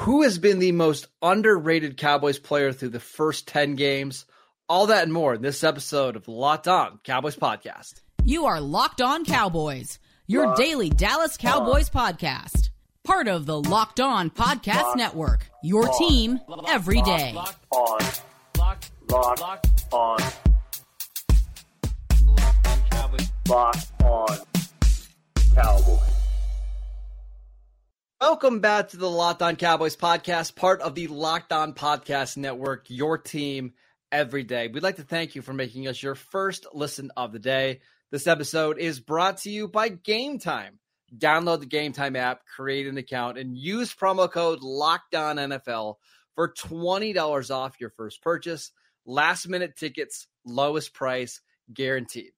Who has been the most underrated Cowboys player through the first 10 games? All that and more in this episode of Locked On Cowboys Podcast. You are Locked On Cowboys, your Locked daily Dallas Cowboys on. podcast. Part of the Locked On Podcast Locked Network, your on. team every day. Locked on. Locked, Locked, Locked on. Locked on Cowboys. Locked on Cowboys. Welcome back to the Locked On Cowboys podcast, part of the Locked On Podcast Network, your team every day. We'd like to thank you for making us your first listen of the day. This episode is brought to you by Gametime. Download the Gametime app, create an account, and use promo code LOCKEDONNFL for $20 off your first purchase. Last minute tickets, lowest price, guaranteed.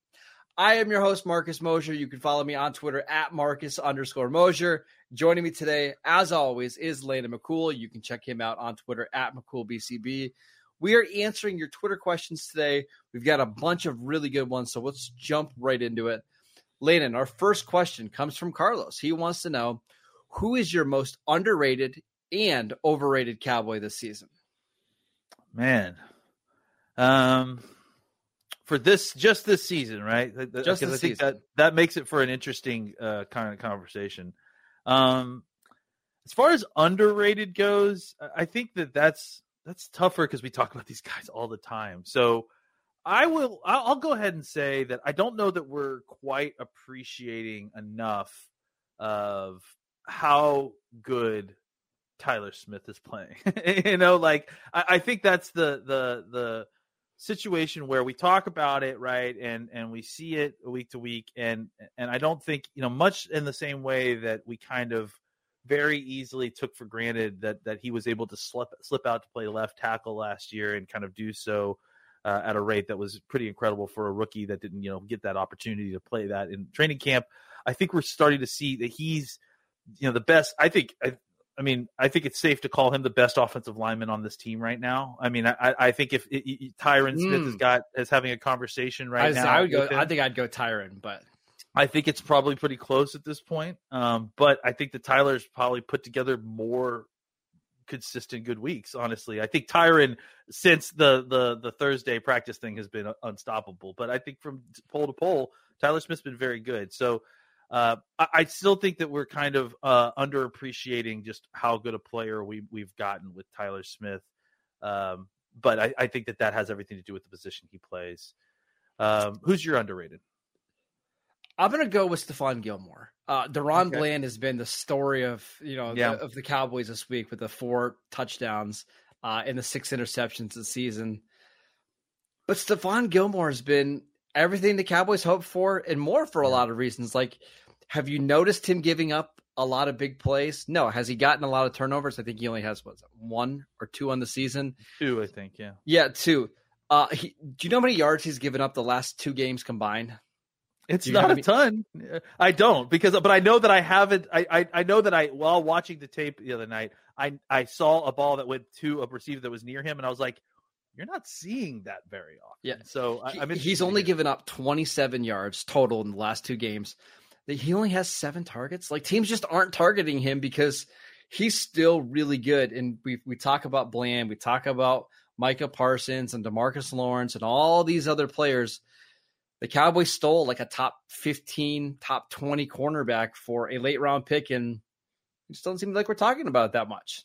I am your host, Marcus Mosher. You can follow me on Twitter at Marcus underscore Mosher. Joining me today, as always, is Landon McCool. You can check him out on Twitter at McCoolBCB. We are answering your Twitter questions today. We've got a bunch of really good ones, so let's jump right into it. Landon, our first question comes from Carlos. He wants to know who is your most underrated and overrated Cowboy this season? Man, um, for this just this season, right? Just this I think season. that that makes it for an interesting uh, kind of conversation. Um, as far as underrated goes, I think that that's that's tougher because we talk about these guys all the time. So I will I'll go ahead and say that I don't know that we're quite appreciating enough of how good Tyler Smith is playing. you know, like I, I, think that's the the the situation where we talk about it, right, and and we see it week to week, and and I don't think you know much in the same way that we kind of very easily took for granted that that he was able to slip slip out to play left tackle last year and kind of do so uh, at a rate that was pretty incredible for a rookie that didn't you know get that opportunity to play that in training camp. I think we're starting to see that he's you know the best. I think I, I mean, I think it's safe to call him the best offensive lineman on this team right now. I mean, I, I think if it, it, Tyron Smith mm. has got is having a conversation right I now, I would go. Him, I think I'd go Tyron, but I think it's probably pretty close at this point. Um, but I think the Tyler's probably put together more consistent good weeks. Honestly, I think Tyron since the the the Thursday practice thing has been unstoppable. But I think from pole to pole, Tyler Smith's been very good. So uh, I, I, still think that we're kind of uh, underappreciating just how good a player we we've gotten with Tyler Smith. Um, but I, I, think that that has everything to do with the position he plays. Um, who's your underrated? I'm gonna go with Stephon Gilmore. Uh, DaRon okay. Bland has been the story of you know yeah. the, of the Cowboys this week with the four touchdowns uh, and the six interceptions this season. But Stephon Gilmore has been everything the Cowboys hoped for and more for a lot of reasons. Like have you noticed him giving up a lot of big plays? No. Has he gotten a lot of turnovers? I think he only has what one or two on the season. Two, I think. Yeah. Yeah, two. Uh, he, do you know how many yards he's given up the last two games combined? It's not a ton. I don't because, but I know that I haven't. I, I, I know that I while watching the tape the other night, I I saw a ball that went to a receiver that was near him, and I was like, "You're not seeing that very often." Yeah. So I, am he's only given up 27 yards total in the last two games that he only has seven targets. Like teams just aren't targeting him because he's still really good. And we we talk about Bland, we talk about Micah Parsons and DeMarcus Lawrence and all these other players. The Cowboys stole like a top 15, top 20 cornerback for a late round pick, and it just doesn't seem like we're talking about it that much.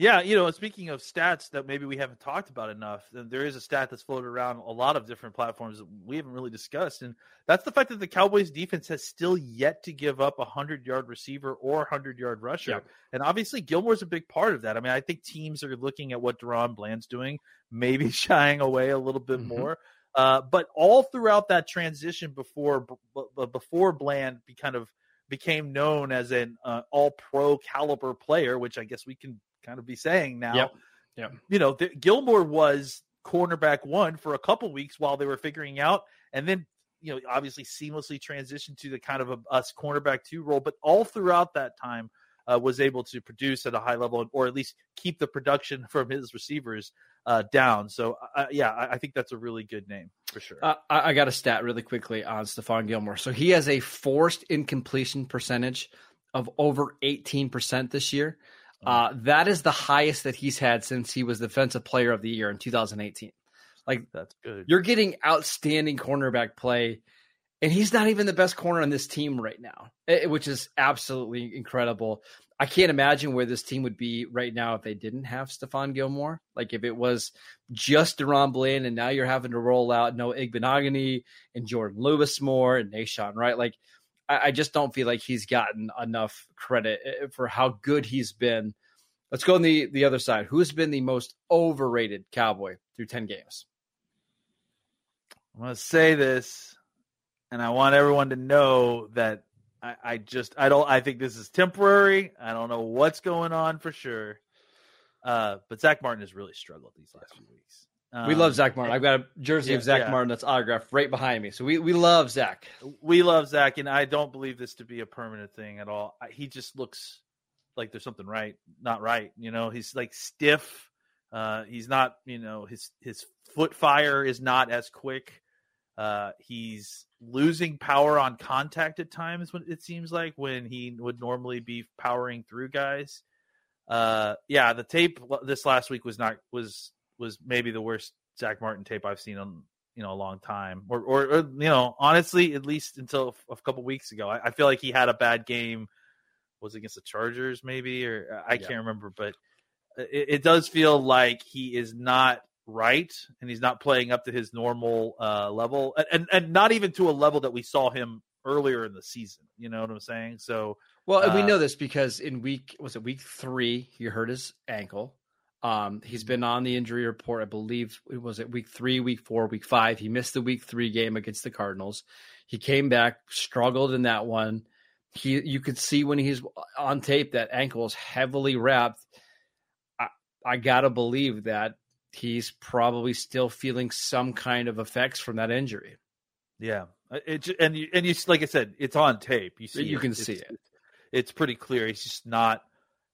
Yeah, you know, speaking of stats that maybe we haven't talked about enough, there is a stat that's floated around a lot of different platforms that we haven't really discussed, and that's the fact that the Cowboys defense has still yet to give up a hundred yard receiver or hundred yard rusher, yeah. and obviously Gilmore's a big part of that. I mean, I think teams are looking at what DaRon Bland's doing, maybe shying away a little bit mm-hmm. more, uh, but all throughout that transition before b- before Bland be kind of became known as an uh, all pro caliber player, which I guess we can kind of be saying now. Yep. Yep. You know, the, Gilmore was cornerback one for a couple weeks while they were figuring out, and then you know obviously seamlessly transitioned to the kind of a, us cornerback two role. But all throughout that time, uh, was able to produce at a high level, or at least keep the production from his receivers uh, down. So uh, yeah, I, I, think that's a really good name for sure. Uh, I, I, got a stat really quickly on Stephon Gilmore. So he has a forced incompletion percentage of over eighteen percent this year. Uh, that is the highest that he's had since he was defensive player of the year in 2018. Like that's good. You're getting outstanding cornerback play, and he's not even the best corner on this team right now, eh, which is absolutely incredible. I can't imagine where this team would be right now if they didn't have Stephon Gilmore. Like if it was just DaRon Bland, and now you're having to roll out Noah Igbinoghene and Jourdan Lewis more and Nahshon, right? Like I, I just don't feel like he's gotten enough credit eh, for how good he's been. Let's go on the, the other side. Who's been the most overrated Cowboy through 10 games? I'm going to say this, and I want everyone to know that I, I, just I don't I think this is temporary. I don't know what's going on for sure. Uh, but Zack Martin has really struggled these last few weeks. Um, we love Zack Martin. I've got a jersey yeah, of Zack yeah. Martin that's autographed right behind me. So we, we love Zack. We love Zack, and I don't believe this to be a permanent thing at all. I, he just looks like there's something right, not right. You know, he's like stiff. Uh, he's not. You know, his his foot fire is not as quick. Uh, he's losing power on contact at times. When it seems like when he would normally be powering through guys. Uh, yeah, the tape this last week was not was was maybe the worst Zack Martin tape I've seen in you know a long time, or, or, or you know honestly at least until a couple weeks ago. I, I, feel like he had a bad game. Was against the Chargers maybe, or I can't remember, but it, it, does feel like he is not right and he's not playing up to his normal uh, level, and, and and not even to a level that we saw him earlier in the season. You know what I'm saying? So well, uh, we know this because in week was it week three he hurt his ankle. Um, he's been on the injury report, I believe it was it week three, week four, week five. He missed the week three game against the Cardinals. He came back, struggled in that one. He, you could see when he's on tape that ankle is heavily wrapped. I, I gotta believe that he's probably still feeling some kind of effects from that injury. Yeah, it and you and you like I said, it's on tape. You see, you it. can see it. It's pretty clear. He's just not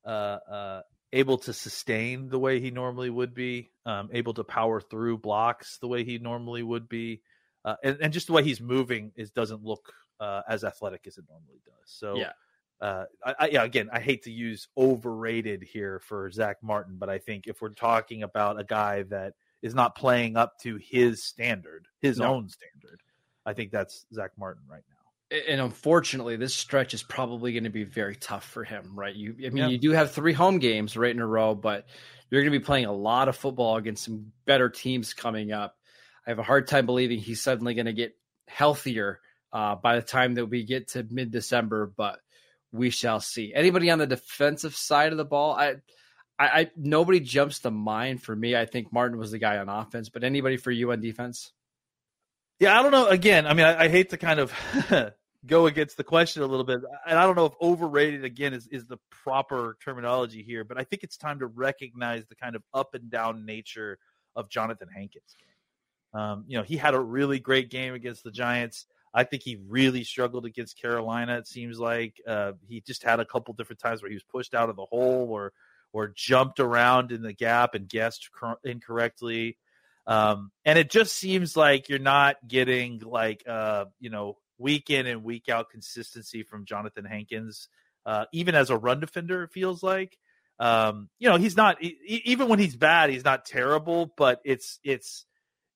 uh, uh, able to sustain the way he normally would be, um, able to power through blocks the way he normally would be, uh, and, and, just the way he's moving is doesn't look uh, as athletic as it normally does. So yeah. Uh, I, I, yeah, again, I hate to use overrated here for Zack Martin, but I think if we're talking about a guy that is not playing up to his standard, his no. own standard, I think that's Zack Martin right now and unfortunately, this stretch is probably going to be very tough for him, right? You, I mean, you do have three home games right in a row, but you're going to be playing a lot of football against some better teams coming up. I have a hard time believing he's suddenly going to get healthier uh, by the time that we get to mid December, but we shall see. Anybody on the defensive side of the ball? I, I, I, nobody jumps to mind for me. I think Martin was the guy on offense, but anybody for you on defense? Yeah, I don't know. Again, I mean, I, I hate to kind of go against the question a little bit, and I don't know if overrated again is is the proper terminology here, but I think it's time to recognize the kind of up and down nature of Johnathan Hankins' Um, you know, he had a really great game against the Giants. I think he really struggled against Carolina. It seems like uh, he just had a couple different times where he was pushed out of the hole or or jumped around in the gap and guessed cor- incorrectly. Um, and it just seems like you're not getting like uh, you know week in and week out consistency from Johnathan Hankins. Uh, even as a run defender, it feels like um, you know he's not he, even when he's bad, he's not terrible, but it's it's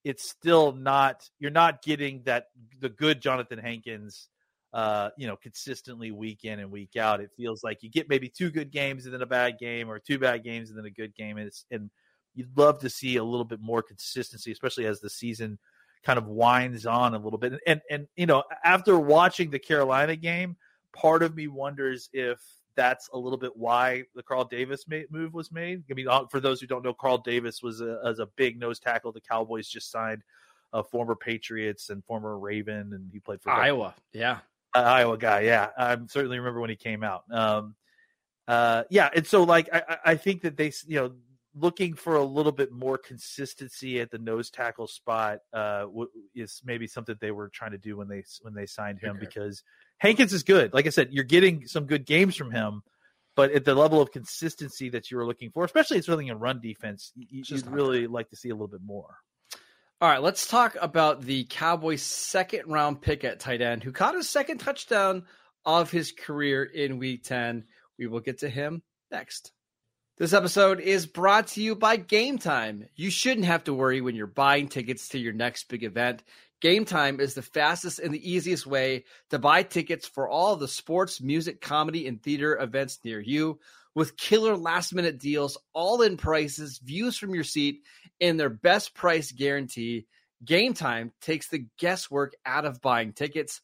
it's still not you're not getting that the good Johnathan Hankins uh, you know, consistently week in and week out. It feels like you get maybe two good games and then a bad game, or two bad games and then a good game. And and you'd love to see a little bit more consistency, especially as the season kind of winds on a little bit. And, and, and you know, after watching the Carolina game, part of me wonders if that's a little bit why the Carl Davis move was made. I mean, uh, for those who don't know, Carl Davis was a, as a big nose tackle. The Cowboys just signed a former Patriots and former Raven, and he played for Iowa. Yeah, uh, Iowa guy. Yeah, I certainly remember when he came out. Um, uh, yeah, and so like I, I think that they, you know, looking for a little bit more consistency at the nose tackle spot uh, is maybe something they were trying to do when they when they signed him okay. because Hankins is good. Like I said, you're getting some good games from him, but at the level of consistency that you were looking for, especially it's really in run defense, you, would really like to see a little bit more. All right, let's talk about the Cowboys' second round pick at tight end, who caught his second touchdown of his career in Week Ten. We will get to him next. This episode is brought to you by Gametime. You shouldn't have to worry when you're buying tickets to your next big event. Gametime is the fastest and the easiest way to buy tickets for all the sports, music, comedy, and theater events near you with killer last minute deals, all in prices, views from your seat, and their best price guarantee. Game Time takes the guesswork out of buying tickets.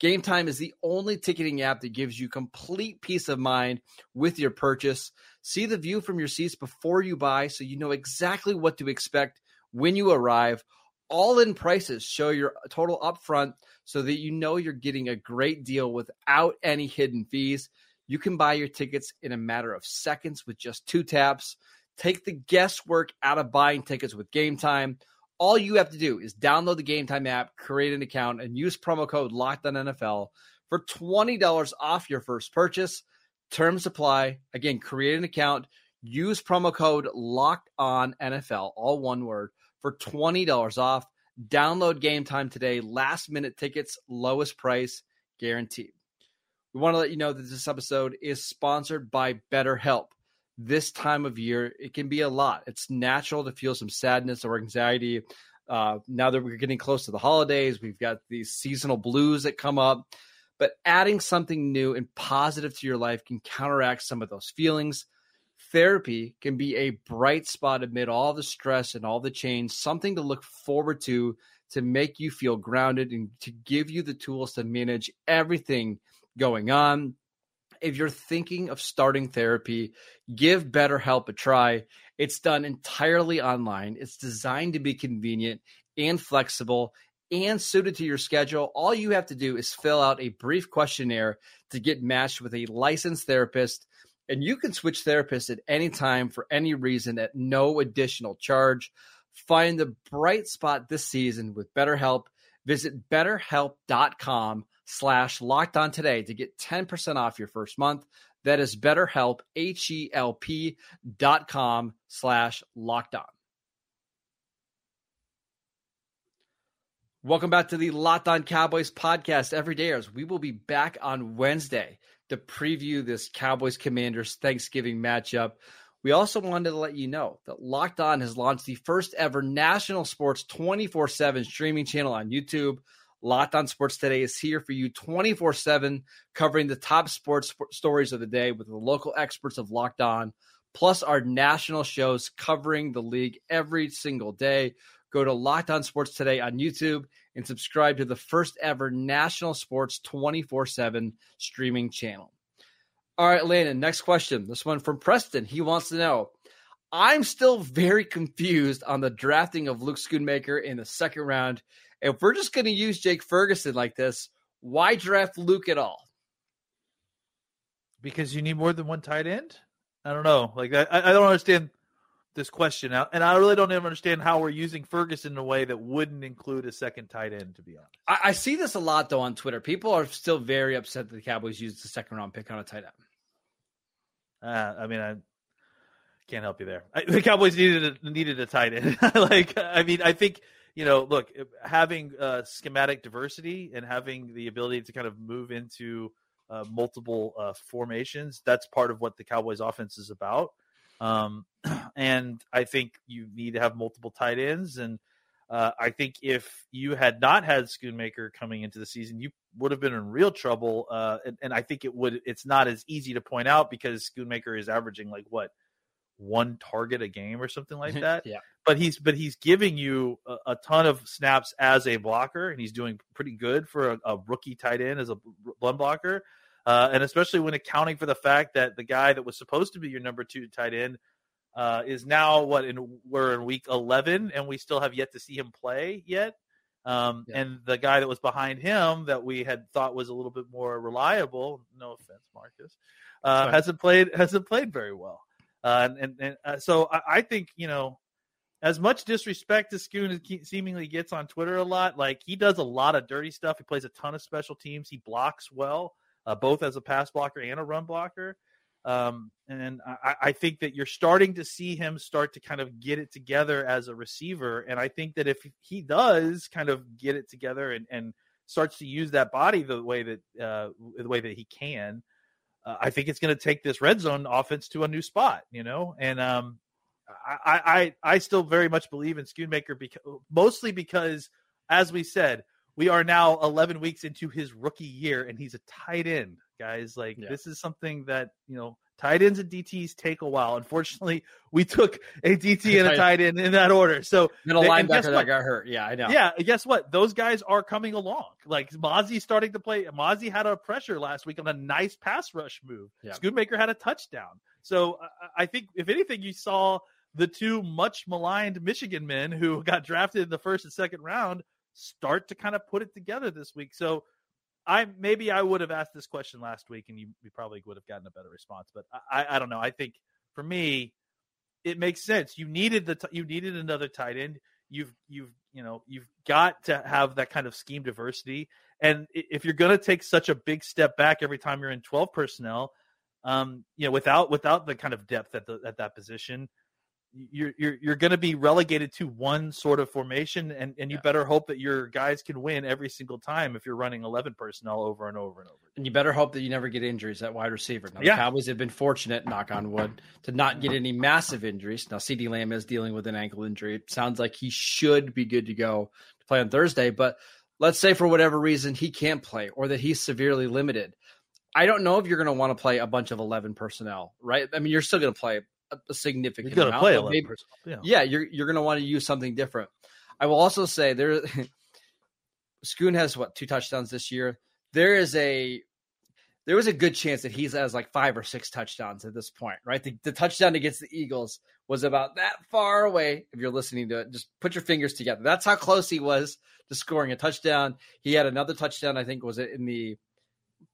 Gametime is the only ticketing app that gives you complete peace of mind with your purchase. See the view from your seats before you buy so you know exactly what to expect when you arrive. All in prices show your total upfront so that you know you're getting a great deal without any hidden fees. You can buy your tickets in a matter of seconds with just two taps. Take the guesswork out of buying tickets with Gametime all you have to do is download the Gametime app, create an account, and use promo code LOCKEDONNFL for $20 off your first purchase. Terms apply. Again, create an account, use promo code Locked On NFL, all one word, for $20 off. Download Gametime today. Last minute tickets, lowest price guaranteed. We want to let you know that this episode is sponsored by BetterHelp this time of year, it can be a lot. It's natural to feel some sadness or anxiety. Uh, now that we're getting close to the holidays, we've got these seasonal blues that come up. But adding something new and positive to your life can counteract some of those feelings. Therapy can be a bright spot amid all the stress and all the change, something to look forward to to make you feel grounded and to give you the tools to manage everything going on if you're thinking of starting therapy, give BetterHelp a try. It's done entirely online. It's designed to be convenient and flexible and suited to your schedule. All you have to do is fill out a brief questionnaire to get matched with a licensed therapist. And you can switch therapists at any time for any reason at no additional charge. Find the bright spot this season with BetterHelp. Visit betterhelp.com slash locked on today to get 10% off your first month. That is betterhelp, H-E-L-P dot com slash locked on. Welcome back to the Locked On Cowboys podcast every day. As we will be back on Wednesday to preview this Cowboys Commanders Thanksgiving matchup. We also wanted to let you know that Locked On has launched the first ever national sports 24 7 streaming channel on YouTube. Locked on Sports Today is here for you 24 7, covering the top sports stories of the day with the local experts of Locked On, plus our national shows covering the league every single day. Go to Locked On Sports Today on YouTube and subscribe to the first ever national sports 24 7 streaming channel. All right, Landon, next question. This one from Preston. He wants to know I'm still very confused on the drafting of Luke Schoonmaker in the second round if we're just going to use Jake Ferguson like this, why draft Luke at all? Because you need more than one tight end. I don't know. Like I, I don't understand this question and I really don't even understand how we're using Ferguson in a way that wouldn't include a second tight end. To be honest, I, I see this a lot though on Twitter. People are still very upset that the Cowboys used the second round pick on a tight end. Uh, I mean, I can't help you there. I, the Cowboys needed a, needed a tight end. like, I mean, I think you know, look, having uh, schematic diversity and having the ability to kind of move into uh, multiple uh, formations, that's part of what the Cowboys offense is about. Um, and I think you need to have multiple tight ends. And uh, I think if you had not had Schoonmaker coming into the season, you would have been in real trouble. Uh, and, and I think it would. It's not as easy to point out because Schoonmaker is averaging like what one target a game or something like that. yeah. But he's but he's giving you a, a, ton of snaps as a blocker, and he's doing pretty good for a, a rookie tight end as a run blocker. Uh, and especially when accounting for the fact that the guy that was supposed to be your number two tight end uh, is now what in we're in week eleven, and we still have yet to see him play yet. Um, yeah. And the guy that was behind him that we had thought was a little bit more reliable, no offense, Marcus, uh, hasn't played hasn't played very well. Uh, and and uh, so I, I, think you know, as much disrespect as Schoon seemingly gets on Twitter a lot, like he does a lot of dirty stuff. He plays a ton of special teams. He blocks well, uh, both as a pass blocker and a run blocker. Um, and I, I, think that you're starting to see him start to kind of get it together as a receiver. And I think that if he does kind of get it together and, and starts to use that body the way that uh, the way that he can, uh, I think it's going to take this red zone offense to a new spot, you know, and um, I, I, I still very much believe in Schoonmaker because mostly because, as we said, we are now 11 weeks into his rookie year and he's a tight end, guys. Like yeah. this is something that, you know, tight ends and DTs take a while. Unfortunately, we took a DT and a tight end in that order. So middle linebacker that got hurt. Yeah, I know. Yeah, guess what? Those guys are coming along. Like Mazi starting to play. Mazi had a pressure last week on a nice pass rush move. Yeah. Schoonmaker had a touchdown. So I think if anything, you saw the two much maligned Michigan men who got drafted in the first and second round start to kind of put it together this week. So I maybe I would have asked this question last week and you, you probably would have gotten a better response. But I, I don't know. I think for me, it makes sense. You needed the you needed another tight end. You've you've you know you've got to have that kind of scheme diversity. And if you're going to take such a big step back every time you're in 12 personnel, um, you know, without without the kind of depth at the at that position, you're you're you're going to be relegated to one sort of formation, and and you yeah. better hope that your guys can win every single time if you're running eleven personnel over and over and over. And you better hope that you never get injuries at wide receiver. Now, the yeah. Cowboys have been fortunate, knock on wood, to not get any massive injuries. Now, CeeDee Lamb is dealing with an ankle injury. It sounds like he should be good to go to play on Thursday, but let's say for whatever reason he can't play or that he's severely limited. I don't know if you're going to want to play a bunch of 11 personnel, right? I mean, you're still going to play a, significant. You got to play a maybe, yeah. yeah, you're you're going to want to use something different. I will also say there. Schoon has what two touchdowns this year. There is a there was a good chance that he's has like five or six touchdowns at this point, right? The, the, touchdown against the Eagles was about that far away. If you're listening to it, just put your fingers together. That's how close he was to scoring a touchdown. He had another touchdown, I think, was it in the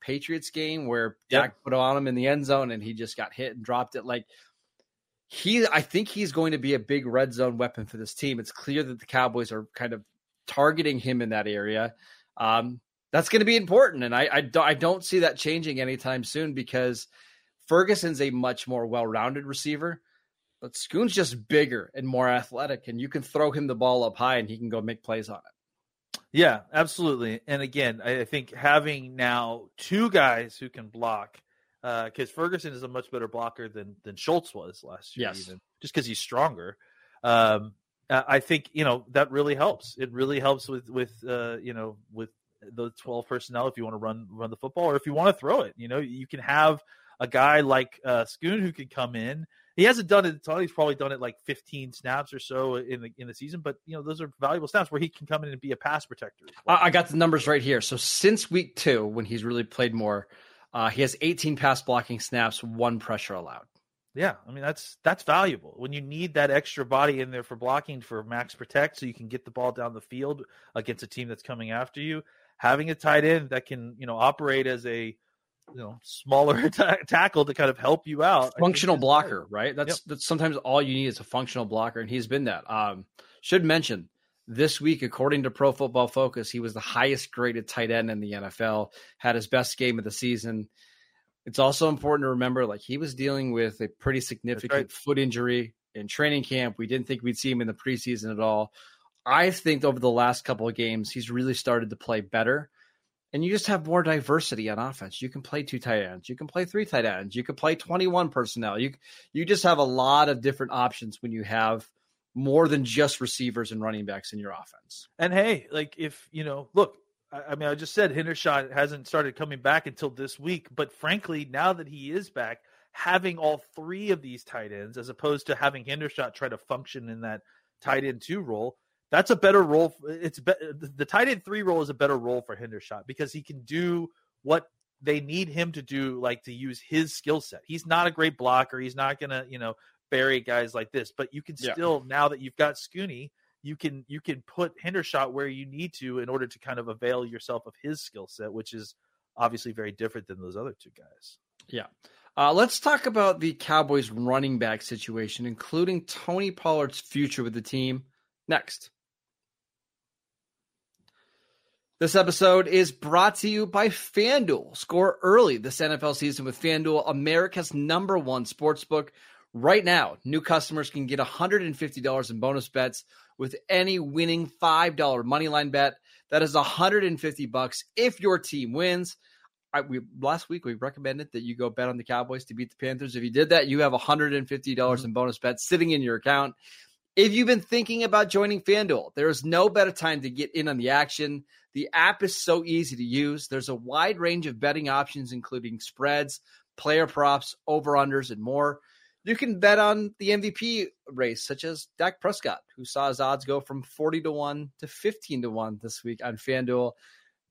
Patriots game where yep. Dak put on him in the end zone and he just got hit and dropped it. Like he I think he's going to be a big red zone weapon for this team. It's clear that the Cowboys are kind of targeting him in that area. Um, that's going to be important, and I I, do, I don't see that changing anytime soon because Ferguson's a much more well-rounded receiver, but Schoon's just bigger and more athletic, and you can throw him the ball up high and he can go make plays on it. Yeah, absolutely. And again, I think having now two guys who can block because uh, Ferguson is a much better blocker than than Schultz was last year, yes. even just because he's stronger. Um, I think you know that really helps. It really helps with with uh, you know with the twelve personnel if you want to run run the football or if you want to throw it. You know, you can have a guy like uh, Schoon who can come in. He hasn't done it. He's probably done it like 15 snaps or so in the in the season. But you know, those are valuable snaps where he can come in and be a pass protector. Well. I got the numbers right here. So since week two, when he's really played more, uh, he has 18 pass blocking snaps, one pressure allowed. Yeah, I mean that's that's valuable when you need that extra body in there for blocking for max protect, so you can get the ball down the field against a team that's coming after you. Having a tight end that can you know operate as a you know smaller t- tackle to kind of help you out. Functional blocker, right? That's yep. that's sometimes all you need is a functional blocker, and he's been that. Um, should mention this week, according to Pro Football Focus, he was the highest graded tight end in the NFL, had his best game of the season. It's also important to remember, like, he was dealing with a pretty significant right. foot injury in training camp. We didn't think we'd see him in the preseason at all. I think over the last couple of games, he's really started to play better. And you just have more diversity on offense. You can play two tight ends. You can play three tight ends. You can play 21 personnel. You you just have a lot of different options when you have – more than just receivers and running backs in your offense. And hey, like if you know, look, I, I mean, I just said Hendershot hasn't started coming back until this week, but frankly, now that he is back, having all three of these tight ends as opposed to having Hendershot try to function in that tight end two role, that's a better role. It's be, the tight end three role is a better role for Hendershot because he can do what they need him to do, like to use his skill set. He's not a great blocker. He's not gonna, you know, bury guys like this. But you can still yeah. now that you've got Scooney, you can you can put Hendershot where you need to in order to kind of avail yourself of his skill set, which is obviously very different than those other two guys. Yeah. Uh, let's talk about the Cowboys running back situation, including Tony Pollard's future with the team next. This episode is brought to you by FanDuel. Score early this NFL season with FanDuel, America's number one sportsbook Right now, new customers can get $150 in bonus bets with any winning $5 money line bet. That is 150 bucks if your team wins. I, we last week we recommended that you go bet on the Cowboys to beat the Panthers. If you did that, you have $150 mm-hmm. in bonus bets sitting in your account. If you've been thinking about joining FanDuel, there is no better time to get in on the action. The app is so easy to use. There's a wide range of betting options, including spreads, player props, over unders, and more. You can bet on the MVP race, such as Dak Prescott, who saw his odds go from 40 to 1 to 15 to 1 this week on FanDuel.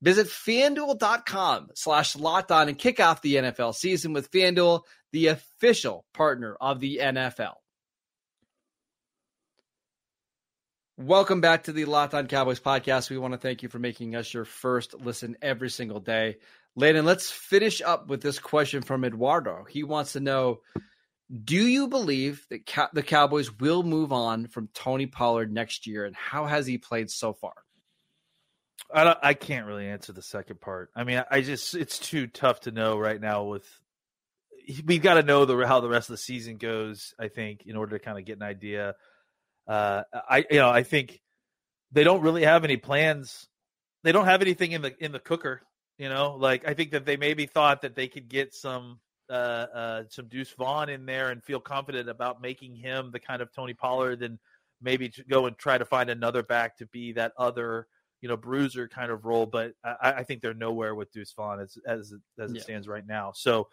Visit fanduel.com slash locked on and kick off the NFL season with FanDuel, the official partner of the NFL. Welcome back to the Locked On Cowboys podcast. We want to thank you for making us your first listen every single day. Landon, let's finish up with this question from Eduardo. He wants to know Do you believe that the Cowboys will move on from Tony Pollard next year, and how has he played so far? I, I can't really answer the second part. I mean, I just it's too tough to know right now. With we've got to know the how the rest of the season goes. I think in order to kind of get an idea. Uh, I you know I think they don't really have any plans. They don't have anything in the in the cooker you know, like I think that they maybe thought that they could get some uh, uh, some Deuce Vaughn in there and feel confident about making him the kind of Tony Pollard, and maybe go and try to find another back to be that other you know bruiser kind of role. But I, I think they're nowhere with Deuce Vaughn as as as it yeah. stands right now. So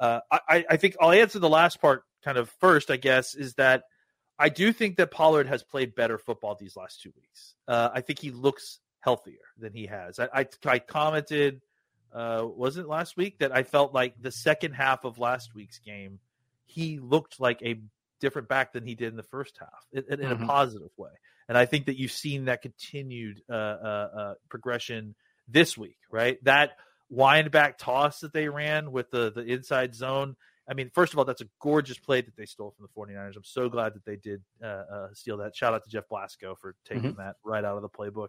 uh, I, I think I'll answer the last part kind of first. I guess is that I do think that Pollard has played better football these last two weeks. Uh, I think he looks healthier than he has. I, I, I commented, uh, was it last week, that I felt like the second half of last week's game, he looked like a different back than he did in the first half in, in mm-hmm. a positive way. And I think that you've seen that continued uh, uh, uh, progression this week, right? That wind back toss that they ran with the, the inside zone. I mean, first of all, that's a gorgeous play that they stole from the 49ers. I'm so glad that they did uh, uh, steal that. Shout out to Jeff Blasco for taking mm-hmm. that right out of the playbook.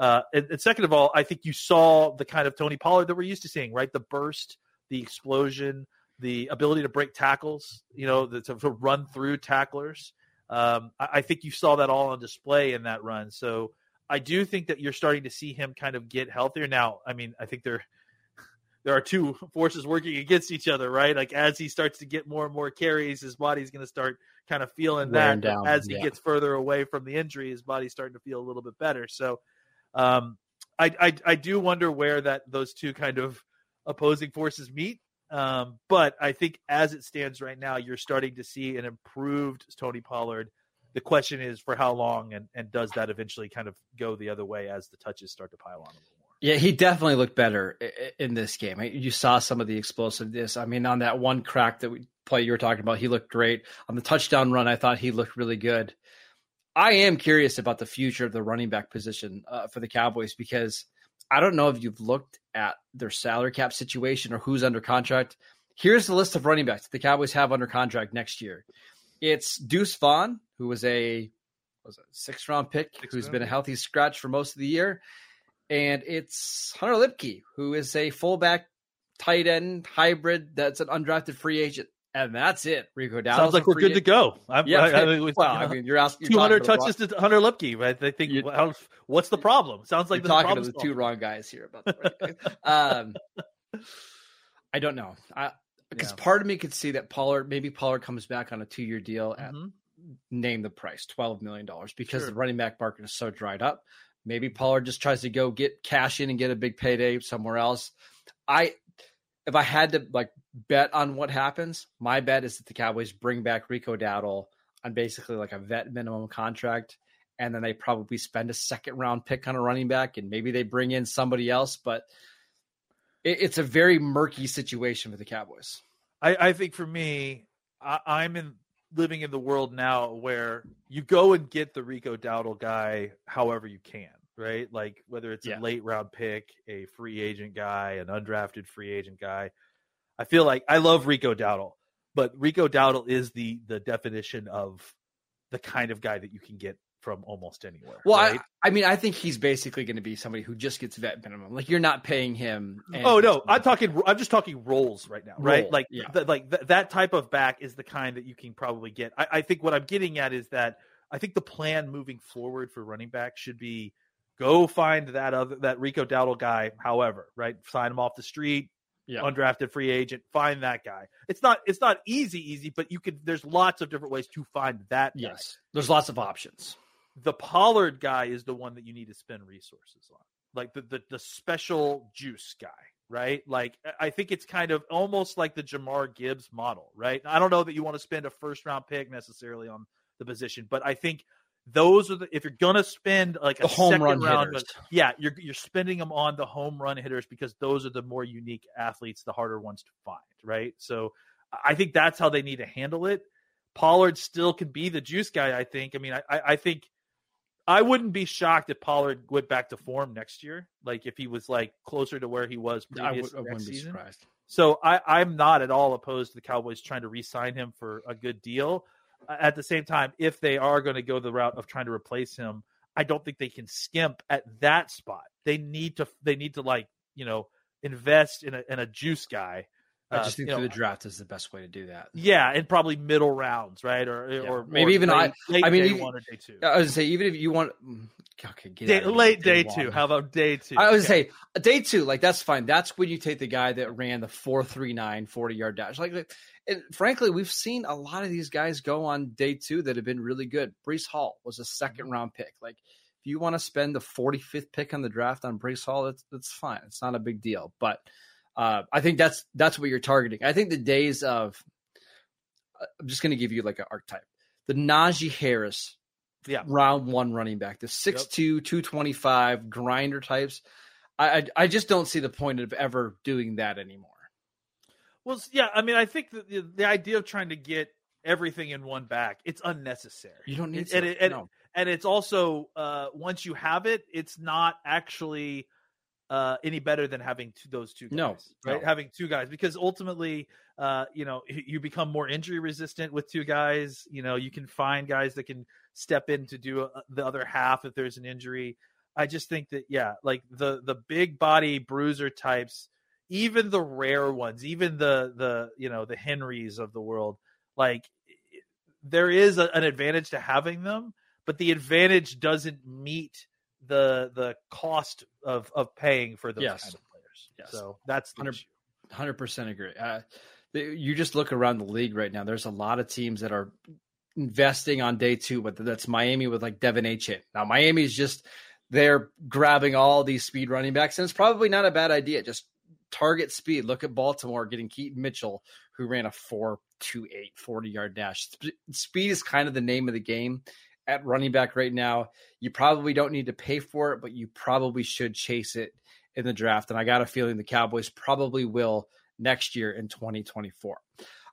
Uh, and, and, second of all, I think you saw the kind of Tony Pollard that we're used to seeing, right? The burst, the explosion, the ability to break tackles, you know, the, to, to, run through tacklers. Um, I, I, think you saw that all on display in that run. So I do think that you're starting to see him kind of get healthier. Now, I mean, I think there there are two forces working against each other, right? Like as he starts to get more and more carries, his body's going to start kind of feeling Wearing that. Down. As he yeah. gets further away from the injury, his body's starting to feel a little bit better. So um, I, I, I do wonder where that those two kind of opposing forces meet. Um, but I think as it stands right now, you're starting to see an improved Tony Pollard. The question is for how long, and, and does that eventually kind of go the other way as the touches start to pile on a little more? Yeah, he definitely looked better in this game. You saw some of the explosiveness. I mean, on that one crack that we play you were talking about, he looked great. On the touchdown run, I thought he looked really good. I am curious about the future of the running back position uh, for the Cowboys because I don't know if you've looked at their salary cap situation or who's under contract. Here's the list of running backs the Cowboys have under contract next year. It's Deuce Vaughn, who was a was a six round pick, six who's round. been a healthy scratch for most of the year, and it's Hunter Luepke, who is a fullback tight end hybrid that's an undrafted free agent. And that's it. Rico Dowdle sounds like we're good to go. I'm, yeah, I, I mean, well, I mean, you're asking 200 touches to Hunter Luepke. Right? I think. Well, what's the problem? Sounds like talking to the two wrong guys here about the um, I don't know. I because yeah. part of me could see that Pollard, maybe Pollard comes back on a two year deal at mm-hmm. name the price, twelve million dollars, because sure. the running back market is so dried up. Maybe Pollard just tries to go get cash in and get a big payday somewhere else. I if I had to like bet on what happens, my bet is that the Cowboys bring back Rico Dowdle on basically like a vet minimum contract, and then they probably spend a second round pick on a running back, and maybe they bring in somebody else. But it, it's a very murky situation for the Cowboys. I, I think for me, I, am in living in the world now where you go and get the Rico Dowdle guy however you can right? Like whether it's yeah. a late round pick, a free agent guy, an undrafted free agent guy. I feel like I love Rico Dowdle, but Rico Dowdle is the the definition of the kind of guy that you can get from almost anywhere. Well, right? I, I, mean, I think he's basically going to be somebody who just gets vet minimum. Like you're not paying him. Oh no, I'm talking. I'm just talking roles right now, right? Role, like, yeah. th- like th- that type of back is the kind that you can probably get. I, I think what I'm getting at is that I think the plan moving forward for running back should be Go find that other that Rico Dowdle guy. However, right, sign him off the street. yeah. undrafted free agent. Find that guy. It's not it's not easy, easy, but you could. There's lots of different ways to find that. Guy. Yes, there's lots of options. The Pollard guy is the one that you need to spend resources on, like the the, the special juice guy, right? Like I think it's kind of almost like the Jahmyr Gibbs model, right? I don't know that you want to spend a first round pick necessarily on the position, but I think those are the if you're gonna spend like the a home run round, hitters. yeah, you're you're spending them on the home run hitters because those are the more unique athletes, the harder ones to find, right? So I think that's how they need to handle it. Pollard still can be the juice guy. I think. I mean, I I think I wouldn't be shocked if Pollard went back to form next year, like if he was like closer to where he was previous I, would, not season. So I I'm not at all opposed to the Cowboys trying to re-sign him for a good deal at the same time, if they are going to go the route of trying to replace him, I don't think they can skimp at that spot. They need to they need to like you know invest in a in a juice guy. I just uh, think through know, the draft is the best way to do that. Yeah, and probably middle rounds, right? Or yeah. or maybe even late, I. Late I mean, even, one or day two. I was say even if you want, mm, okay, day, late day, day two. How about day two? I was okay. say day two, like that's fine. That's when you take the guy that ran the four three nine 40 yard dash. Like and frankly, we've seen a lot of these guys go on day two that have been really good. Breece Hall was a second mm-hmm. round pick. Like, if you want to spend the 45th pick on the draft on Breece Hall, that's that's fine. It's not a big deal. But uh, I think that's that's what you're targeting. I think the days of uh, I'm just going to give you like an archetype. The Najee Harris, yeah, round one running back, the 6'2", yep. 225 grinder types. I, I I just don't see the point of ever doing that anymore. Well, yeah, I mean, I think the, the idea of trying to get everything in one back, it's unnecessary. You don't need and, and, no. and it's also uh, once you have it, it's not actually uh, any better than having two, those two guys, no, right? No. Having two guys because ultimately, uh, you know, you become more injury resistant with two guys. You know, you can find guys that can step in to do a, uh, the other half if there's an injury. I just think that yeah, like the the big body bruiser types even the rare ones, even the the you know the Henrys of the world, like there is a, an advantage to having them, but the advantage doesn't meet the the cost of of paying for those yes. kind of players. Yes. So that's hundred percent agree. Uh, you just look around the league right now. There's a lot of teams that are investing on day two, but that's Miami with like De'Von Achane. Now Miami's just they're grabbing all these speed running backs, and it's probably not a bad idea. Just target speed. Look at Baltimore getting Keaton Mitchell, who ran a 4 2 8 40 yard dash. Speed is kind of the name of the game at running back right now. You probably don't need to pay for it, but you probably should chase it in the draft. And I got a feeling the Cowboys probably will next year in 2024.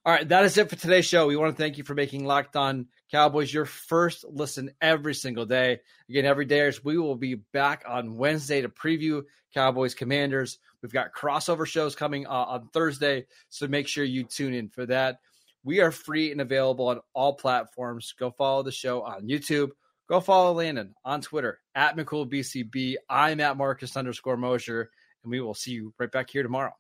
All right, that is it for today's show. We want to thank you for making Locked On Cowboys your first listen every single day. Again, every day we will be back on Wednesday to preview Cowboys Commanders. We've got crossover shows coming uh, on Thursday, so make sure you tune in for that. We are free and available on all platforms. Go follow the show on YouTube. Go follow Landon on Twitter at McCoolBCB. I'm at Marcus underscore Mosher, and we will see you right back here tomorrow.